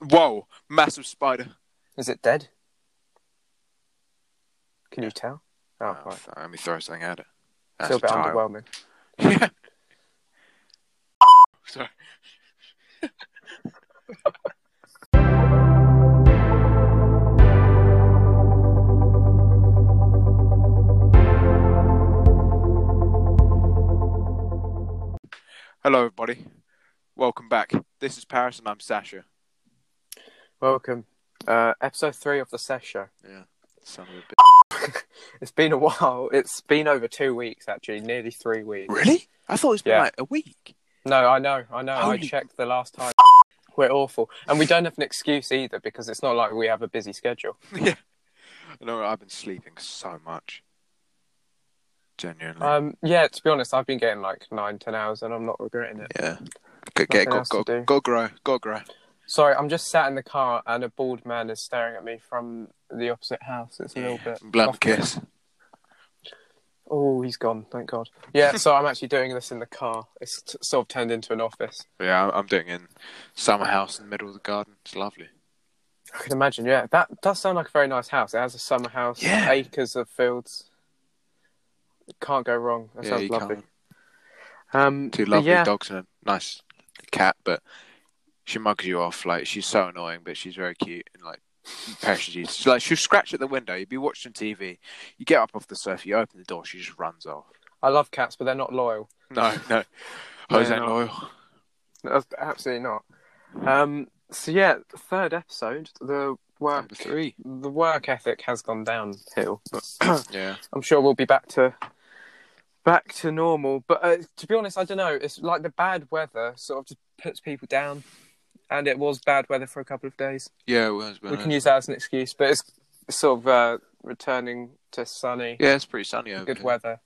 Whoa, massive spider. Is it dead? Can you tell? Oh, Oh, right. Let me throw something at it. That's Still a bit tile. underwhelming. Yeah. Sorry. Hello, everybody. Welcome back. This is Paris, and I'm Sasha. Welcome. Uh, episode three of the Sesh Show. Yeah, son of a bitch. It's been a while. It's been over two weeks, actually, nearly three weeks. Really? I thought it's been Yeah. like a week. No, I know, I know. I Holy checked the last time. We're awful, and we don't have an excuse either because it's not like we have a busy schedule. yeah. No, I've been sleeping so much. Genuinely. Um, yeah, to be honest, I've been getting like nine, ten hours, and I'm not regretting it. yeah. Go, get, Nothing go, else to go, do. go grow. Go grow. Sorry, I'm just sat in the car, and a bald man is staring at me from the opposite house. It's a little bit. Blood off kiss. Oh, he's gone. Thank God. Yeah, so I'm actually doing this in the car. It's t- sort of turned into an office. Yeah, I'm- I'm doing it in summer house in the middle of the garden. It's lovely. I can imagine. Yeah, that does sound like a very nice house. It has a summer house, Yeah. acres of fields. Can't go wrong. That yeah, sounds lovely. can't. Um, Two lovely yeah, dogs and a nice cat, but she mugs you off. Like she's so annoying, but she's very cute and like you. She's like she'll scratch at the window. You'd be watching TV. You get up off the sofa. You open the door. She just runs off. I love cats, but they're not loyal. No, no. No, Jose not. loyal. That's absolutely not. Um, so yeah, third episode. The work, Number three. the work ethic has gone downhill. Yeah. I'm sure we'll be back to back to normal. But uh, to be honest, I don't know. It's like the bad weather sort of just puts people down, and it was bad weather for a couple of days. Yeah, it was. We can use that as an excuse, but it's sort of uh, returning to sunny, Yeah, it's pretty sunny over good here. weather.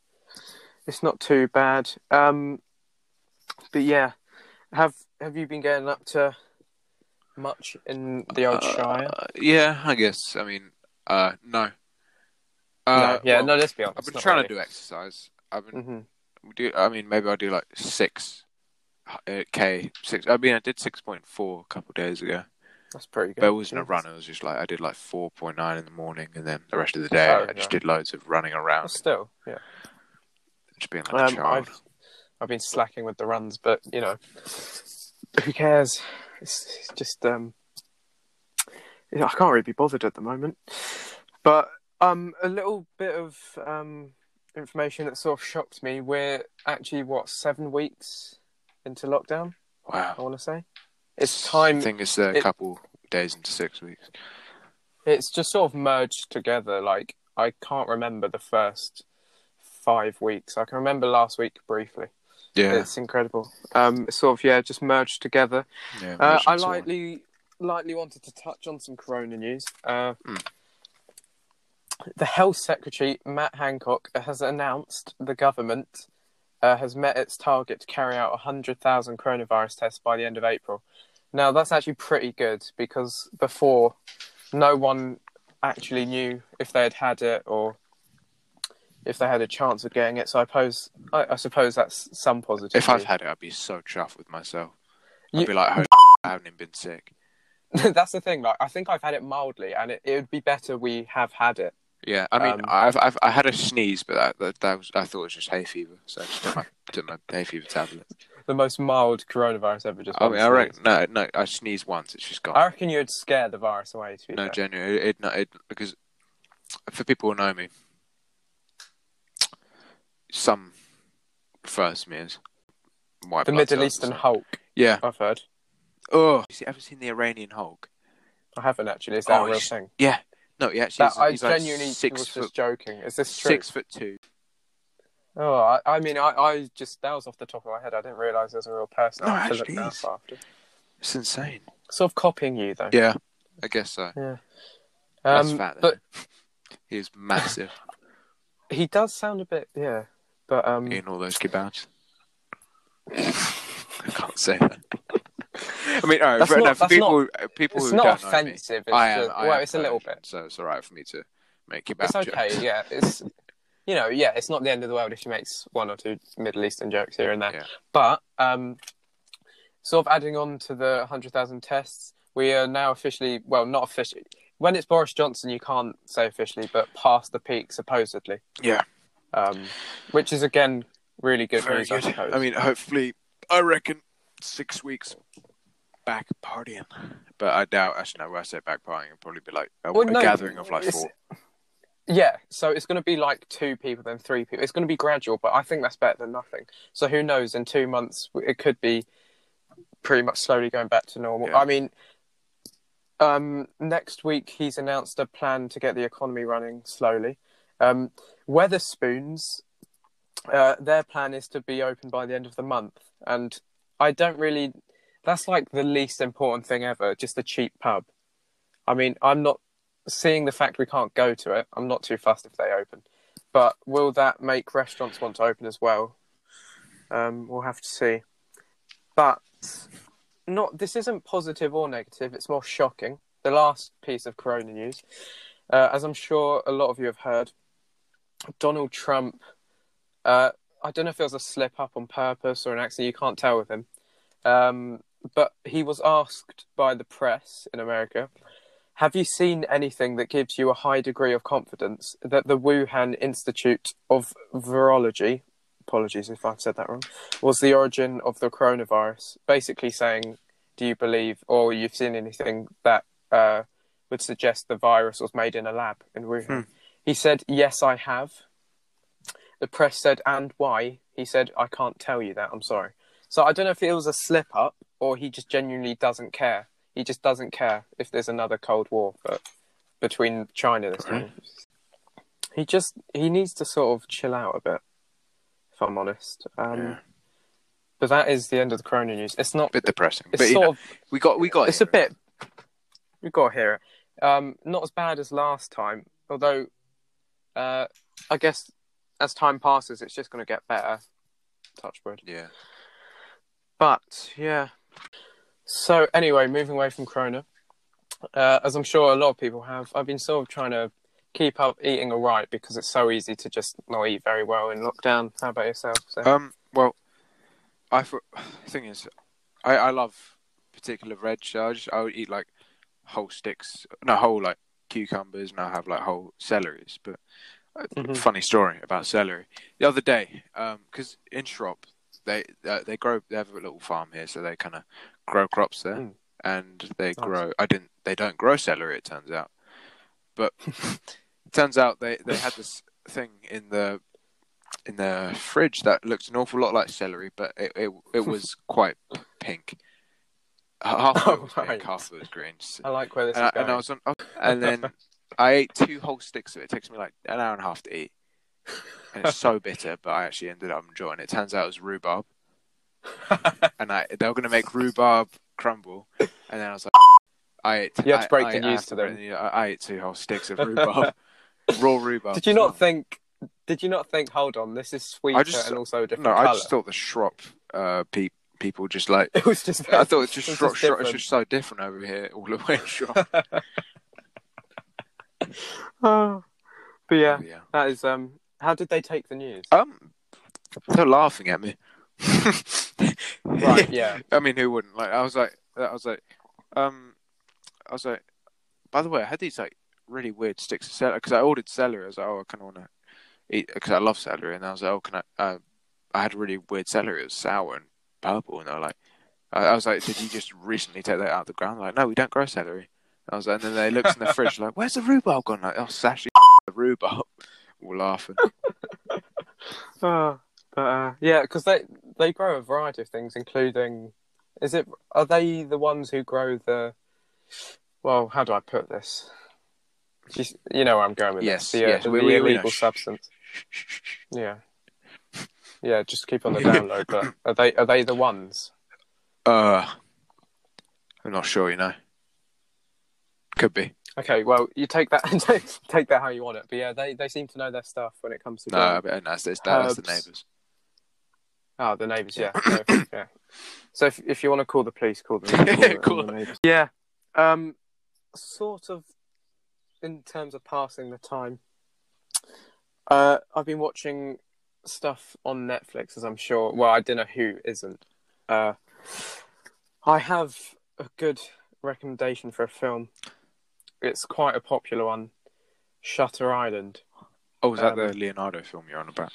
It's not too bad. Um, but yeah, have have you been getting up to much in the old Shire? Uh, yeah, I guess. I mean, uh, no. no, Uh, yeah, well, no. Let's be honest. I've been trying really. to do exercise. I've been hmm do. I mean, maybe I'll do like six k six. I mean, I did six point four a couple of days ago, That's pretty good. but it wasn't a run. It was just like I did like four point nine in the morning, and then the rest of the day Oh, I just yeah. did loads of running But around, still, yeah. just being like a Um, child. I've I've been slacking with the runs, but you know, who cares? It's, it's just um, I can't really be bothered at the moment. But um, a little bit of um information that sort of shocked me. We're actually what seven weeks into lockdown. Wow. I want to say it's time. I think it's a it- couple days into six weeks. It's just sort of merged together. Like I can't remember the first five weeks. I can remember last week briefly. Yeah, It's incredible. Um, sort of yeah, just merged together. yeah. Uh, I lightly, lightly wanted to touch on some Corona news. Uh, Mm. The Health Secretary Matt Hancock has announced the government uh, has met its target to carry out 100,000 coronavirus tests by the end of April. Now that's actually pretty good because before, no one actually knew if they had had it or if they had a chance of getting it. So I suppose, I, I suppose that's some positive. If I've had it, I'd be so chuffed with myself. I'd You- be like, "Holy I haven't even been sick. that's the thing. Like, I think I've had it mildly, and it, it would be better we have had it. Yeah, I mean, Um, I've, I've I had a sneeze, but that, that that was I thought it was just hay fever, so I just took my took my hay fever tablet. The most mild coronavirus ever. Just I mean, I reckon no, no, I sneezed once, it's just gone. I reckon you'd scare the virus away. To no, fair. genuinely, it, it, it because for people who know me, some first to me as white the Middle Eastern. Hulk. Yeah. I've heard. Oh, have you ever seen the Iranian Hulk? I haven't actually. Is that Oh, a real thing? Yeah. No, he actually. That I he's like genuinely six was foot just joking. Is this true? six foot two. Oh, I, I mean, I, I just that was off the top of my head. I didn't realise there's a real person. No, I have to look actually is. after. It's insane. Sort of copying you though. Yeah, I guess so. Yeah, that's Um, fat. but But he is massive he does sound a bit, yeah. But um, eating all those kebabs. I can't say that. I mean, all right, That's for, not- no, for that's people, people it's who not don't know me, offensive. It's I am. well, am it's a little bit. so it's all right for me to make you kebab It's okay, jokes. yeah. It's you know, yeah, it's not the end of the world if she makes one or two Middle Eastern jokes here and there. Yeah. But um, sort of adding on to the hundred thousand tests, we are now officially well, not officially. When it's Boris Johnson, you can't say officially, but past the peak supposedly. Yeah. Um, which is again really good Very news, I good. suppose. I mean, hopefully, I reckon six weeks back partying. But I doubt, actually, no, when I say back partying, it'll probably be like a, Well, a no, gathering of like four. Yeah, so it's going to be like two people, then three people. It's going to be gradual, but I think that's better than nothing. So who knows? In two months, it could be pretty much slowly going back to normal. Yeah. I mean, um, next week he's announced a plan to get the economy running slowly. Um, Wetherspoons, uh, their plan is to be open by the end of the month, and I don't really. That's like the least important thing ever. Just a cheap pub. I mean, I'm not seeing the fact we can't go to it, I'm not too fussed if they open. But will that make restaurants want to open as well? Um, we'll have to see. But not this isn't positive or negative. It's more shocking. The last piece of Corona news, uh, as I'm sure a lot of you have heard, Donald Trump. Uh, I don't know if it was a slip up on purpose or an accident. You can't tell with him. Um, but he was asked by the press in America have you seen anything that gives you a high degree of confidence that the Wuhan Institute of Virology, apologies if I've said that wrong, was the origin of the coronavirus? Basically saying, do you believe or you've seen anything that uh, would suggest the virus was made in a lab in Wuhan? Hmm. He said, yes, I have. The press said, and why? He said, I can't tell you that, I'm sorry. So I don't know if it was a slip up or he just genuinely doesn't care he just doesn't care if there's another Cold War, but between China this time. He just he needs to sort of chill out a bit, if I'm honest. Um, Yeah. But that is the end of the Corona news. It's not. a bit depressing. It's but sort know, of. we got we got It's a here. bit. We've got to hear it. Um, not as bad as last time, although uh, I guess as time passes, it's just going to get better. Touch wood. Yeah. But yeah. So anyway, moving away from Corona, uh, as I'm sure a lot of people have, I've been sort of trying to keep up eating alright because it's so easy to just not eat very well in lockdown. How about yourself? So, Um. Well, I thought thing is, I I love particular veg. So I just I would eat like whole sticks, no whole like cucumbers, and I have like whole celeries. But uh, Mhm. funny story about celery. The other day, um, because in Shrop they uh, they grow they have a little farm here, so they kind of grow crops there, Mm. and they Nice. grow. I didn't. They don't grow celery. It turns out, but it turns out they they had this thing in the in the fridge that looked an awful lot like celery, but it it, it was quite pink. Half of it was Oh, pink, half of it was green. I like where this and, is I, and I was on, and then I ate two whole sticks of it. It takes me like an hour and a half to eat, and it's so bitter. But I actually ended up enjoying it. It turns out it was rhubarb, and I they were going to make rhubarb crumble, and then I was like, I ate. You had to break I- the I news to them. the. I, ate two whole sticks of rhubarb, raw rhubarb. Did you not think? Did you not think? Hold on, this is sweeter just- and also a different No, color. I just thought the Shrop uh, pe- people just like. it was just. I thought it's just it was Shrop, Shrop, it's just so different over here, all the way Shrop. Oh. But yeah, yeah. that is. Um, how did they take the news? Um, they're laughing at me. Right, yeah. I mean, who wouldn't? Like, I was like, I was like, um, I was like. By the way, I had these like really weird sticks of celery because I ordered celery. I was like, oh, I kind of want to eat because I love celery, and I was like, oh, can I? Uh, I had really weird celery. It was sour and purple, and they were like, I, I was like, did you just recently take that out of the ground? Like, no, we don't grow celery. I was like, and then they looked in the fridge, like, where's the rhubarb gone? Like, oh, actually the rhubarb. All laughing. Oh, but uh, yeah, because they they grow a variety of things, including. Is it? Are they the ones who grow the? Well, how do I put this? You, you know where I'm going with Yes, this. The, uh, yes, the, we- the we- we illegal substance. Yeah. Yeah, just keep on the download. But are they are they the ones? Uh, I'm not sure. You know, could be. Okay, well, you take that take that how you want it. But yeah, they, they seem to know their stuff when it comes to No, but that's, that's, that's the neighbours. Oh, the neighbours, yeah. No, yeah. So if if you want to call the police, call them. Call the- Call the neighbours. Yeah. Um, sort of in terms of passing the time. Uh, I've been watching stuff on Netflix, as I'm sure. Well, I don't know who isn't. Uh, I have a good recommendation for a film. It's quite a popular one. Shutter Island. Oh, is that Um, the Leonardo film you're on about?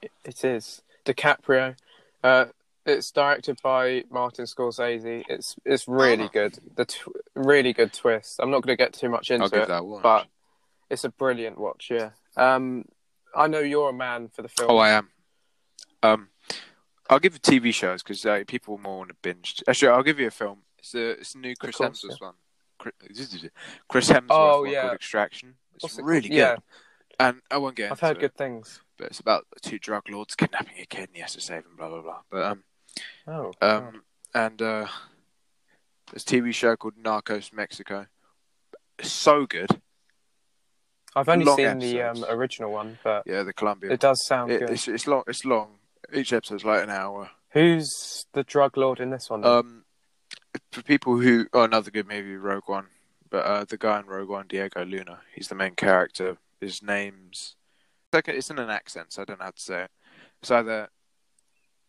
It- is DiCaprio. Uh, it's directed by Martin Scorsese. It's it's really Oh. good. The tw- really good twist. I'm not going to get too much into I'll give it, that one. but it's a brilliant watch. Yeah. Um, I know you're a man for the film. Oh, I am. Um, I'll give you TV shows because uh, people more want to binge. Actually, I'll give you a film. It's a it's a new Chris course, Hemsworth one. Chris Hemsworth Oh, yeah. called Extraction. It's What's really called? good. Yeah, And I won't get I've heard it, good things. but it's about two drug lords kidnapping a kid and he has to save him. Blah blah blah. But um Oh, um and uh, there's a TV show called Narcos Mexico. It's so good. I've only long seen the um, original one, but Yeah, the Colombian. it does sound It- good. it's it's long. It's long. Each episode's like an hour. Who's the drug lord in this one? then? Um, for people who, oh, another good movie, Rogue One. But uh, the guy in Rogue One, Diego Luna, he's the main character. His name's it's like it's in an accent, so I don't know how to say it. It's either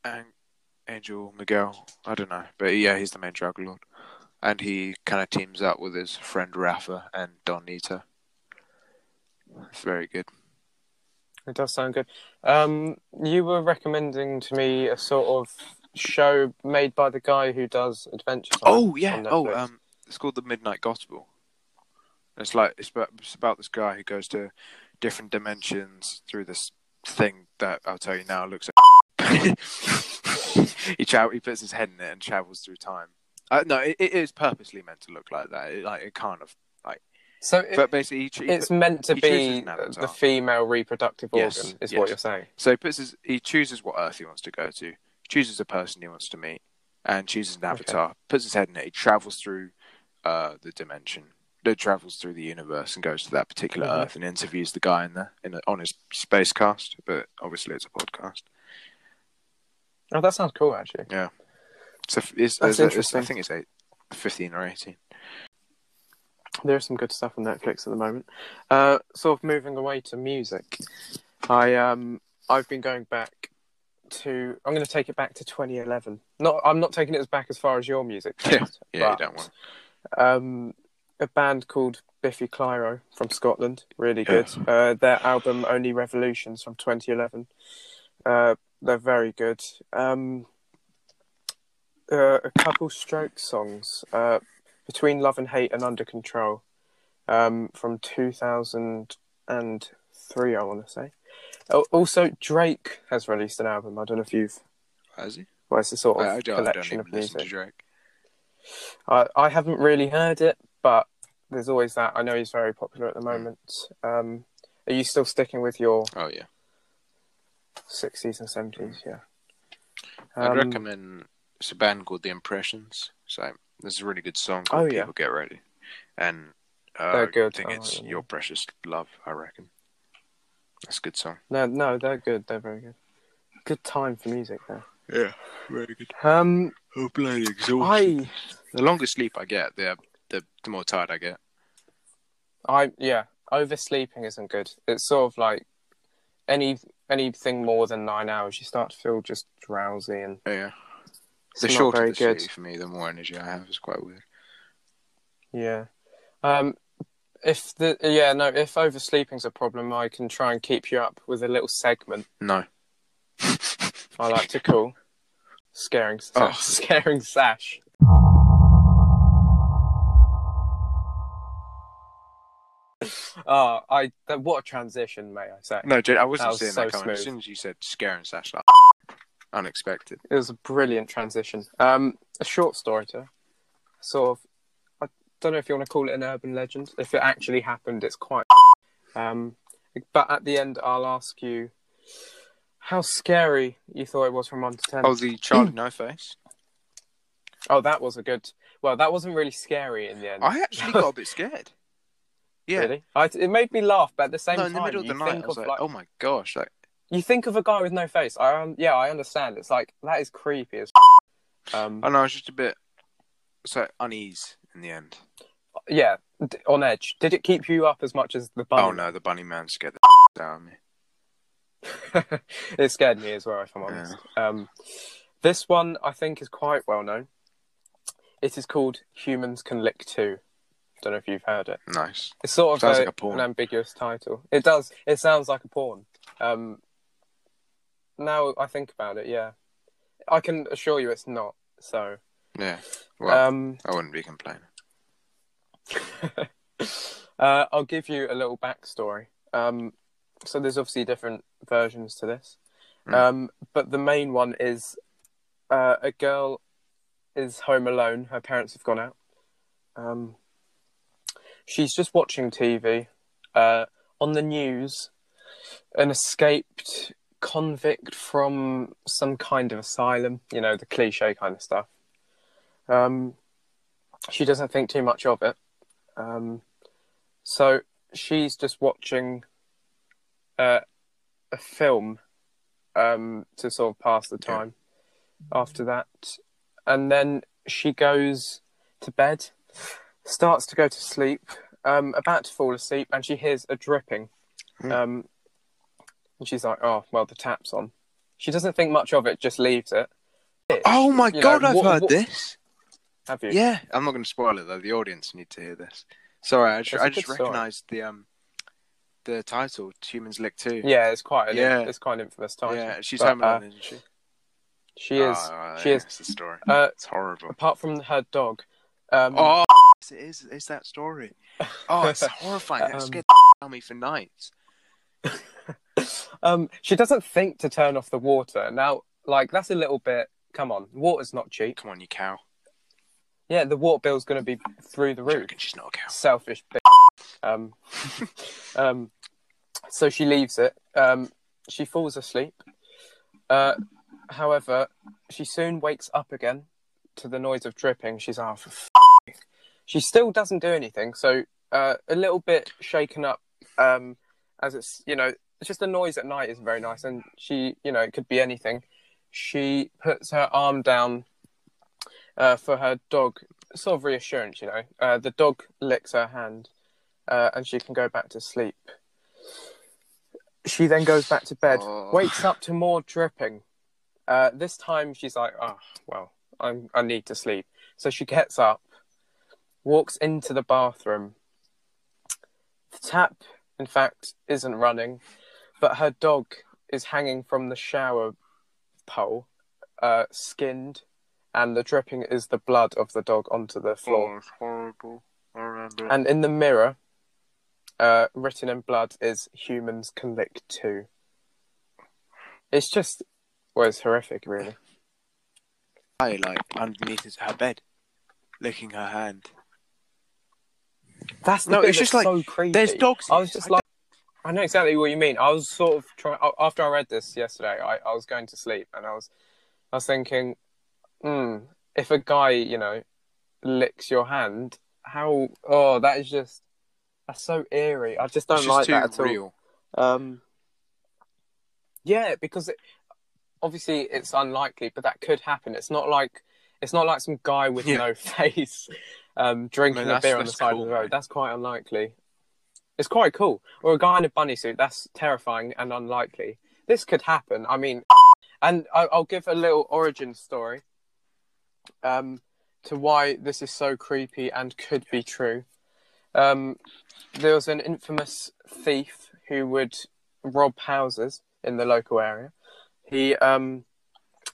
An- Angel Miguel, I don't know, but yeah, he's the main drug lord, and he kind of teams up with his friend Rafa and Don Neto. It's very good. It does sound good. Um, you were recommending to me a sort of show made by the guy who does Adventures. on- Oh yeah. Oh, um, it's called the Midnight Gospel. It's like it's about, it's about this guy who goes to different dimensions through this thing that I'll tell you now looks. At... he tra- he puts his head in it and travels through time. Uh, no, it, it is purposely meant to look like that. It, like it kind of like, so it, but basically, he, he it's meant to be the female reproductive Yes, organ, is yes. what you're saying. So he puts his, he chooses what Earth he wants to go to, chooses a person he wants to meet, and chooses an Okay. avatar. Puts his head in it. He travels through uh, the dimension. He travels through the universe and goes to that particular Mhm. Earth and interviews the guy in there in a, on his space cast. But obviously, it's a podcast. Oh, that sounds cool, actually. Yeah. So it's, That's it's- interesting. I think it's eight, 15 or eighteen. There's some good stuff on Netflix at the moment. Uh, sort of moving away to music. I um I've been going back to. I'm going to take it back to 2011. Not I'm not taking it as back as far as your music. Yeah, yeah, you don't want. Um, a band called Biffy Clyro from Scotland, really Yeah. good. Uh, their album Only Revolutions from 2011. Uh, they're very good. Um, uh, a couple stroke songs. Uh, between Love and Hate and Under Control um, from 2003, I want to say. Oh, also, Drake has released an album. I don't know if you've. Has he? Well, it's a sort of I, I don't, I don't collection even of music. to Drake. I, I haven't really heard it, but there's always that. I know he's very popular Hmm. at the moment. Um, are you still sticking with your Oh yeah, 60s and 70s? Yeah. I'd Um, recommend. It's a band called The Impressions. So there's a really good song called Oh, yeah. "People Get Ready," and uh. I think I it's them, "Your Precious Love." I reckon that's a good song. No, no, they're good. They're very good. Good time for music there. Yeah, very good. Um, Oh, bloody exhausted. I, The longer sleep I get, the the, the more tired I get. I, yeah, oversleeping isn't good. It's sort of like any anything more than nine hours, you start to feel just drowsy and Yeah, it's the shorter very the good. sleep for me, the more energy I have. It's quite weird. Yeah. Um, if the yeah no, if oversleeping's a problem, I can try and keep you up with a little segment No. I like to call scaring Oh. scaring sash. Oh, I that, what a transition, may I say? No, Jay, I wasn't That was seeing so that coming. As smooth. soon as you said scaring sash, like unexpected. It was a brilliant transition. Um, a short story to sort of. Don't know if you want to call it an urban legend. If it actually happened, it's quite. Um, but at the end, I'll ask you how scary you thought it was from one to ten. Oh, the Charlie No Face. Oh, that was a good. Well, that wasn't really scary in the end. I actually got a bit scared. Yeah. Really, I, it made me laugh, but at the same No, time, in the middle of the night, I was like, like, "Oh my gosh!" Like, you think of a guy with no face. I um, yeah, I understand. It's like that is creepy as. Um, I know, I was just a bit so unease in the end. yeah, d- on edge. Did it keep you up as much as the bunny? Oh no, the bunny man scared the out of me. it scared me as well, if I'm honest. Um, this one I think is quite well known. It is called Humans Can Lick Too. Don't know if you've heard it. Nice. It's sort of a- like a an ambiguous title. It does. It sounds like a porn. Um, now I think about it, yeah, I can assure you it's not. So, Yeah. Well, um, I wouldn't be complaining. uh, I'll give you a little backstory. Um, so there's obviously different versions to this, Mm. um, but the main one is uh, a girl is home alone. Her parents have gone out. Um, she's just watching TV. Uh, on the news, an escaped convict from some kind of asylum. You know the cliche kind of stuff. Um, she doesn't think too much of it. Um, so she's just watching uh, a film um, to sort of pass the Yeah. time after that. And then she goes to bed, starts to go to sleep, um, about to fall asleep, and she hears a dripping. Hmm. Um, and she's like, oh, well, the tap's on. She doesn't think much of it, just leaves it. Oh my You know, god, I've what- heard what- this. Have you? Yeah, I'm not going to spoil it though. The audience need to hear this. Sorry, I just, It's just recognised the um the title "Humans Lick Too." Yeah, it's quite an, Yeah. it's quite an infamous title. yeah. She's But, home alone, uh, isn't she? She is. Oh, she is. That's the story. Uh, It's horrible. apart from her dog. Um, Oh, it is. It's that story. Oh, it's horrifying. That Um, scared the out of me for nights. um, she doesn't think to turn off the water. Now, like that's a little bit. Come on, water's not cheap. Come on, you cow. Yeah, the water bill's going to be through the roof. she's not a cow? Selfish bitch. Um, um, so she leaves it. Um, she falls asleep. Uh, however, she soon wakes up again to the noise of dripping. She's oh, for She still doesn't do anything. So uh, a little bit shaken up, um, as it's you know, it's just the noise at night isn't very nice, and she you know it could be anything. She puts her arm down uh, for her dog, sort of reassurance, you know. Uh, the dog licks her hand, uh, and she can go back to sleep. She then goes back to bed, Oh. wakes up to more dripping. Uh, this time she's like, "Oh, well, I'm, I need to sleep." So she gets up, walks into the bathroom. The tap, in fact, isn't running, but her dog is hanging from the shower pole, uh, skinned, and the dripping is the blood of the dog onto the floor. Oh, it's horrible. I remember. it. And in the mirror, uh, written in blood, is "Humans can lick too." It's just, well, it's horrific, really. I like underneath his- her bed, licking her hand. That's No, it's just like, so creepy. There's dogs. I was here. just like, I know exactly what you mean. I was sort of trying after I read this yesterday. I, I was going to sleep and I was, I was thinking, hmm, if a guy, you know, licks your hand, how? Oh, that is just that's so eerie. I just don't it's just like that at all. Um, yeah, because it, obviously it's unlikely, but that could happen. It's not like it's not like some guy with Yeah. no face um, drinking a beer on the side cool, of the road. mate. That's quite unlikely. It's quite cool. Or a guy in a bunny suit. That's terrifying and unlikely. This could happen. I mean, and I'll give a little origin story um, to why this is so creepy and could be true. Um, there was an infamous thief who would rob houses in the local area. He um,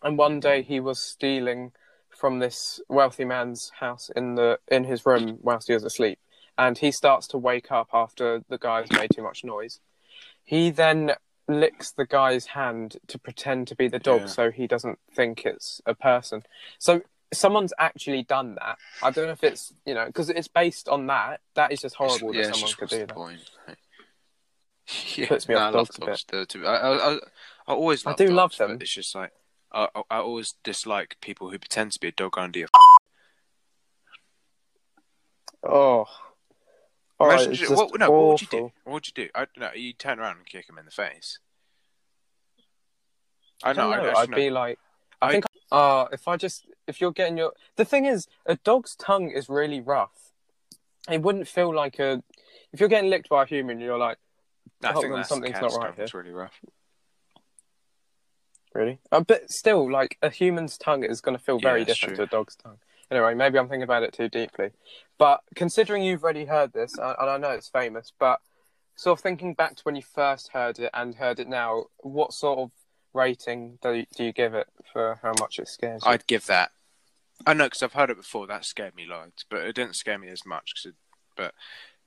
and one day he was stealing from this wealthy man's house in the in his room whilst he was asleep, and he starts to wake up after the guy's made too much noise. He then licks the guy's hand to pretend to be the dog, Yeah. so he doesn't think it's a person. So someone's actually done that. I don't know if it's you know because it's based on that. That is just horrible yeah, that it's someone could do the that. point? Yeah, Puts me no, off I love dogs a dogs. though, to I, I, I, I always I do dogs, love them. It's just like I, I, I always dislike people who pretend to be a dog under your. Oh. Oh, Imagine it's just what, no, what would you do? What would you do? I no, you turn around and kick him in the face. I I know. know. I know. be like, I, think, uh, if I just, if you're getting your, the thing is, a dog's tongue is really rough. It wouldn't feel like a, if you're getting licked by a human, you're like, I think on, something's not right here. It's really rough. really? Uh, but still, like a human's tongue is going to feel very it's different true. to a dog's tongue. Anyway, maybe I'm thinking about it too deeply. But considering you've already heard this, and I know it's famous, but sort of thinking back to when you first heard it and heard it now, what sort of rating do you, do you give it for how much it scares you? I'd give that. I know because I've heard it before. That scared me loads, but it didn't scare me as much. Cause it, but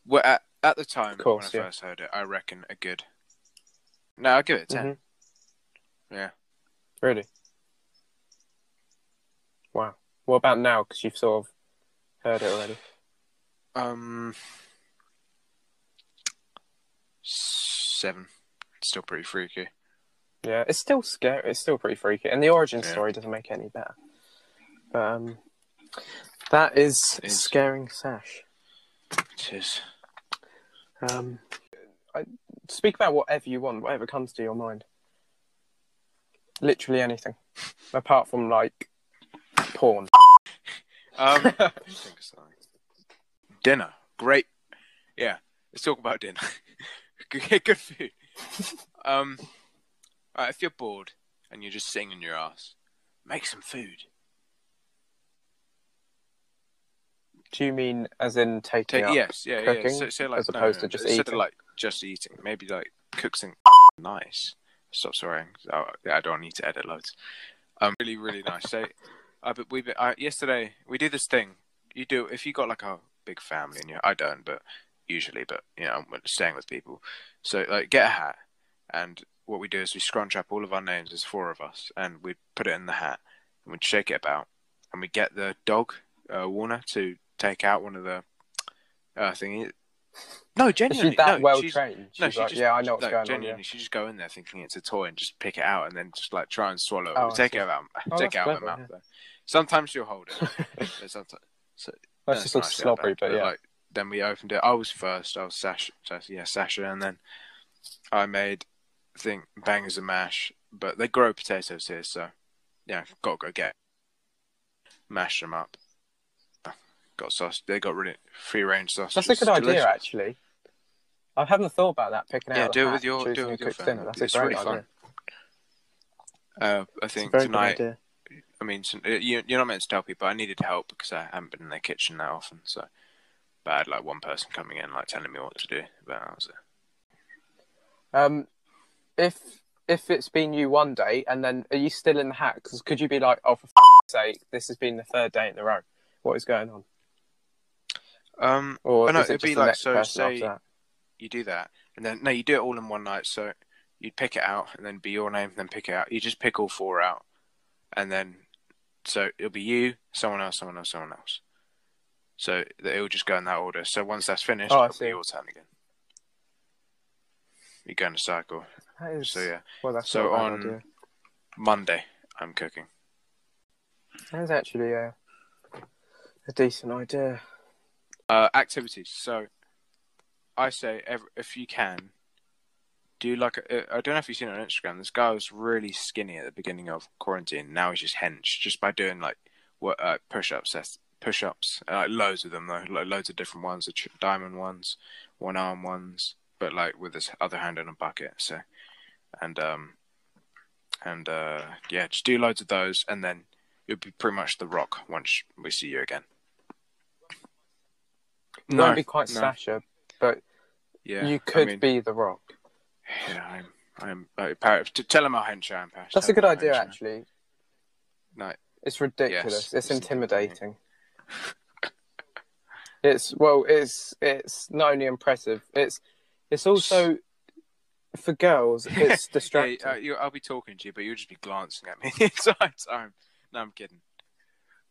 well, at, at the time course, when I yeah. first heard it, I reckon a good. No, I'll give it a 10 Mhm. Yeah. Really? Wow. What about now? Because you've sort of heard it already. Um, seven. Still pretty freaky. Yeah, it's still scary. It's still pretty freaky, and the origin Yeah. story doesn't make it any better. But um, that is scaring Sash. It is. Um, I, speak about whatever you want, whatever comes to your mind. Literally anything, apart from like porn. Um, think of something. dinner. Great. Yeah. Let's talk about dinner. good, good food. Um, alright, if you're bored and you're just sitting in your ass, make some food. Do you mean as in taking Take, up? yes, yeah, yeah. cooking So, so like, as opposed no, to just instead eating? Of like just eating, maybe like cook something nice. Stop swearing. Oh, I don't need to edit loads. Um, really, really nice. So, I but we I, yesterday we do this thing. You do if you got like a big family and you I don't, but usually, but you know, I'm staying with people. So like, get a hat, and what we do is we scrunch up all of our names. There's four of us, and we put it in the hat, and we'd shake it about, and we get the dog uh, Warner to take out one of the uh, thingy. No, Is genuinely, she that no, well she's- trained? She's no, she like, just, yeah, I know what's no, going on. genuinely, Yeah. she just go in there thinking it's a toy and just pick it out and then just like try and swallow it. Oh, take it out, Oh, take out of her mouth. yeah. Sometimes she'll hold it. but sometimes, so, That's no, just it's nice, slobbery, but, but yeah. Like, then we opened it. I was first. I was Sasha. Yeah, Sasha, and then I made think bangers and mash. But they grow potatoes here, so yeah, got to go get. Mash them up. Got sauce. They got really free range sauce. That's a good idea, actually. I haven't thought about that. Picking Yeah, out. Yeah, do it with your- do it with your dinner. family. That's It's a great really fun. idea. Uh, I think tonight. I mean, uh, you, you're not meant to tell people. I needed help because I haven't been in their kitchen that often. So, but I had like one person coming in, like telling me what to do. But that was it. Um, if if it's been you one day, and then are you still in the hat? Because could you be like, oh, for f- sake, this has been the third day in a row. What is going on? Um, Or no, it it'd be like, so say- you do that, and then no, you do it all in one night. So you'd pick it out, and then be your name, and then pick it out. You just pick all four out, and then so it'll be you, someone else, someone else, someone else. So it'll just go in that order. So once that's finished, Oh, it'll see. be your turn again. You go in a cycle. That is, So yeah, well, that's So not a bad on- idea. Monday I'm cooking. That is actually a a decent idea. Uh, activities. So, I say ev if you can, do like a, I don't know if you've seen it on Instagram. This guy was really skinny at the beginning of quarantine. Now he's just hench, just by doing like what uh, push-ups, that's- push-ups, uh, like loads of them though, like loads of different ones, the diamond ones, one-arm ones, but like with his other hand in a bucket. So, and um, and uh, yeah, just do loads of those, and then you'll be pretty much the rock once we see you again. You won't be quite Sasha, but Yeah, you I could mean- be the Rock. Yeah, I'm. I'm. To tell him how hench I am, Pash. That's a good idea, actually. No. It's ridiculous. Yes, it's it's intimidating. it's well, it's it's not only impressive. It's it's also for girls. It's Yeah, distracting. uh, you, I'll be talking to you, but you'll just be glancing at me the entire time. No, I'm kidding.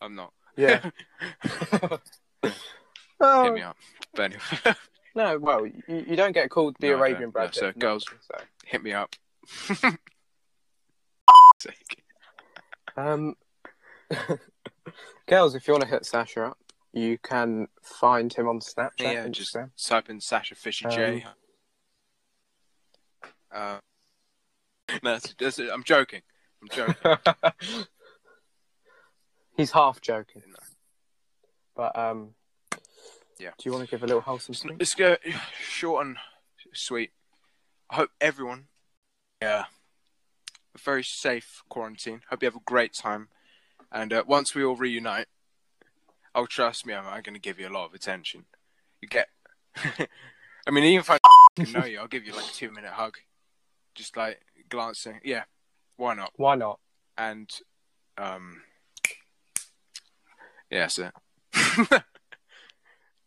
I'm not. yeah. Hit oh, me up. But anyway, no, well, you, you don't get called the No, Arabian. Brad No, so for girls- so. hit me up. Um, girls, if you want to hit Sasha up, you can find him on Snapchat, yeah, just type in Sasha Fishy J. Uh, no, that's, that's, I'm joking. I'm joking. He's half joking, No. but um, Yeah. Do you want to give a little wholesome speech? Let's go short and sweet. I hope everyone, yeah, a very safe quarantine. Hope you have a great time. And uh, once we all reunite, Oh, trust me, I'm, I'm going to give you a lot of attention. You get. I mean, even if I know you, I'll give you like a two minute hug. Just like glancing. Yeah, why not? Why not? And, um, yeah, that's it.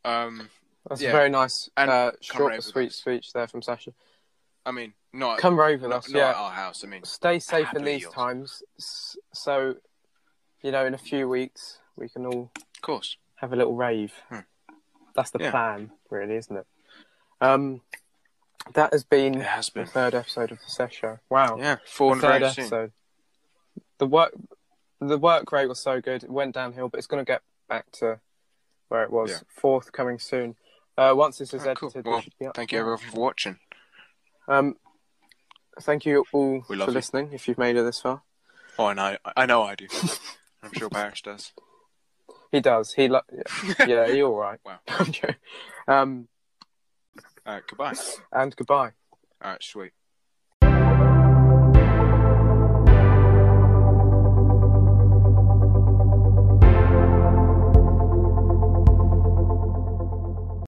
um, That's Yeah. a very nice, And uh, short sweet us. speech there from Sasha. I mean, not Come with not, us, not yeah. our house. I mean, Stay safe in these yours. times. So, you know, in a few weeks, we can all of course. have a little rave. Hmm. That's the Yeah. plan, really, isn't it? Um, that has been It has the been. third episode of the Sesh Show. Wow. Yeah, the four and third soon. episode. The work, the work rate was so good. It went downhill, but it's going to get back to where it was. Yeah. Fourth coming soon. Uh, once this is Oh, cool. edited, Well, be up. Thank you everyone for watching. Um, thank you all for you. listening. If you've made it this far, Oh, I know. I know I do. I'm sure Parrish does. he does. He lo- yeah, he all right. Wow. Um, All right, goodbye. and goodbye. All right, sweet.